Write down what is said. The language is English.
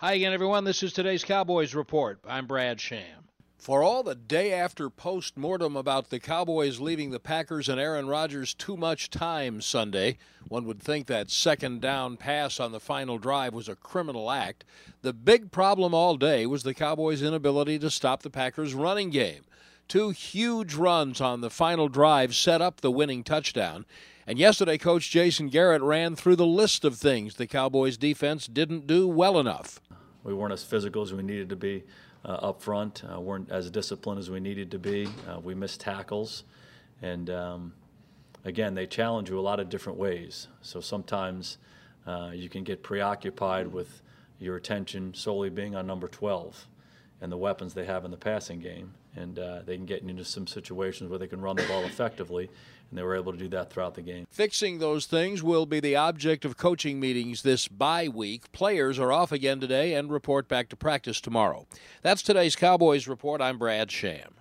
Hi again, everyone. This is today's Cowboys Report. I'm Brad Sham. For all the day after post mortem about the Cowboys leaving the Packers and Aaron Rodgers too much time Sunday, one would think that second down pass on the final drive was a criminal act. The big problem all day was the Cowboys' inability to stop the Packers' running game. Two huge runs on the final drive set up the winning touchdown. And yesterday, Coach Jason Garrett ran through the list of things the Cowboys' defense didn't do well enough. We weren't as physical as we needed to be uh, up front, uh, weren't as disciplined as we needed to be. Uh, we missed tackles. And um, again, they challenge you a lot of different ways. So sometimes uh, you can get preoccupied with your attention solely being on number 12 and the weapons they have in the passing game. And uh, they can get into some situations where they can run the ball effectively, and they were able to do that throughout the game. Fixing those things will be the object of coaching meetings this bye week. Players are off again today and report back to practice tomorrow. That's today's Cowboys Report. I'm Brad Sham.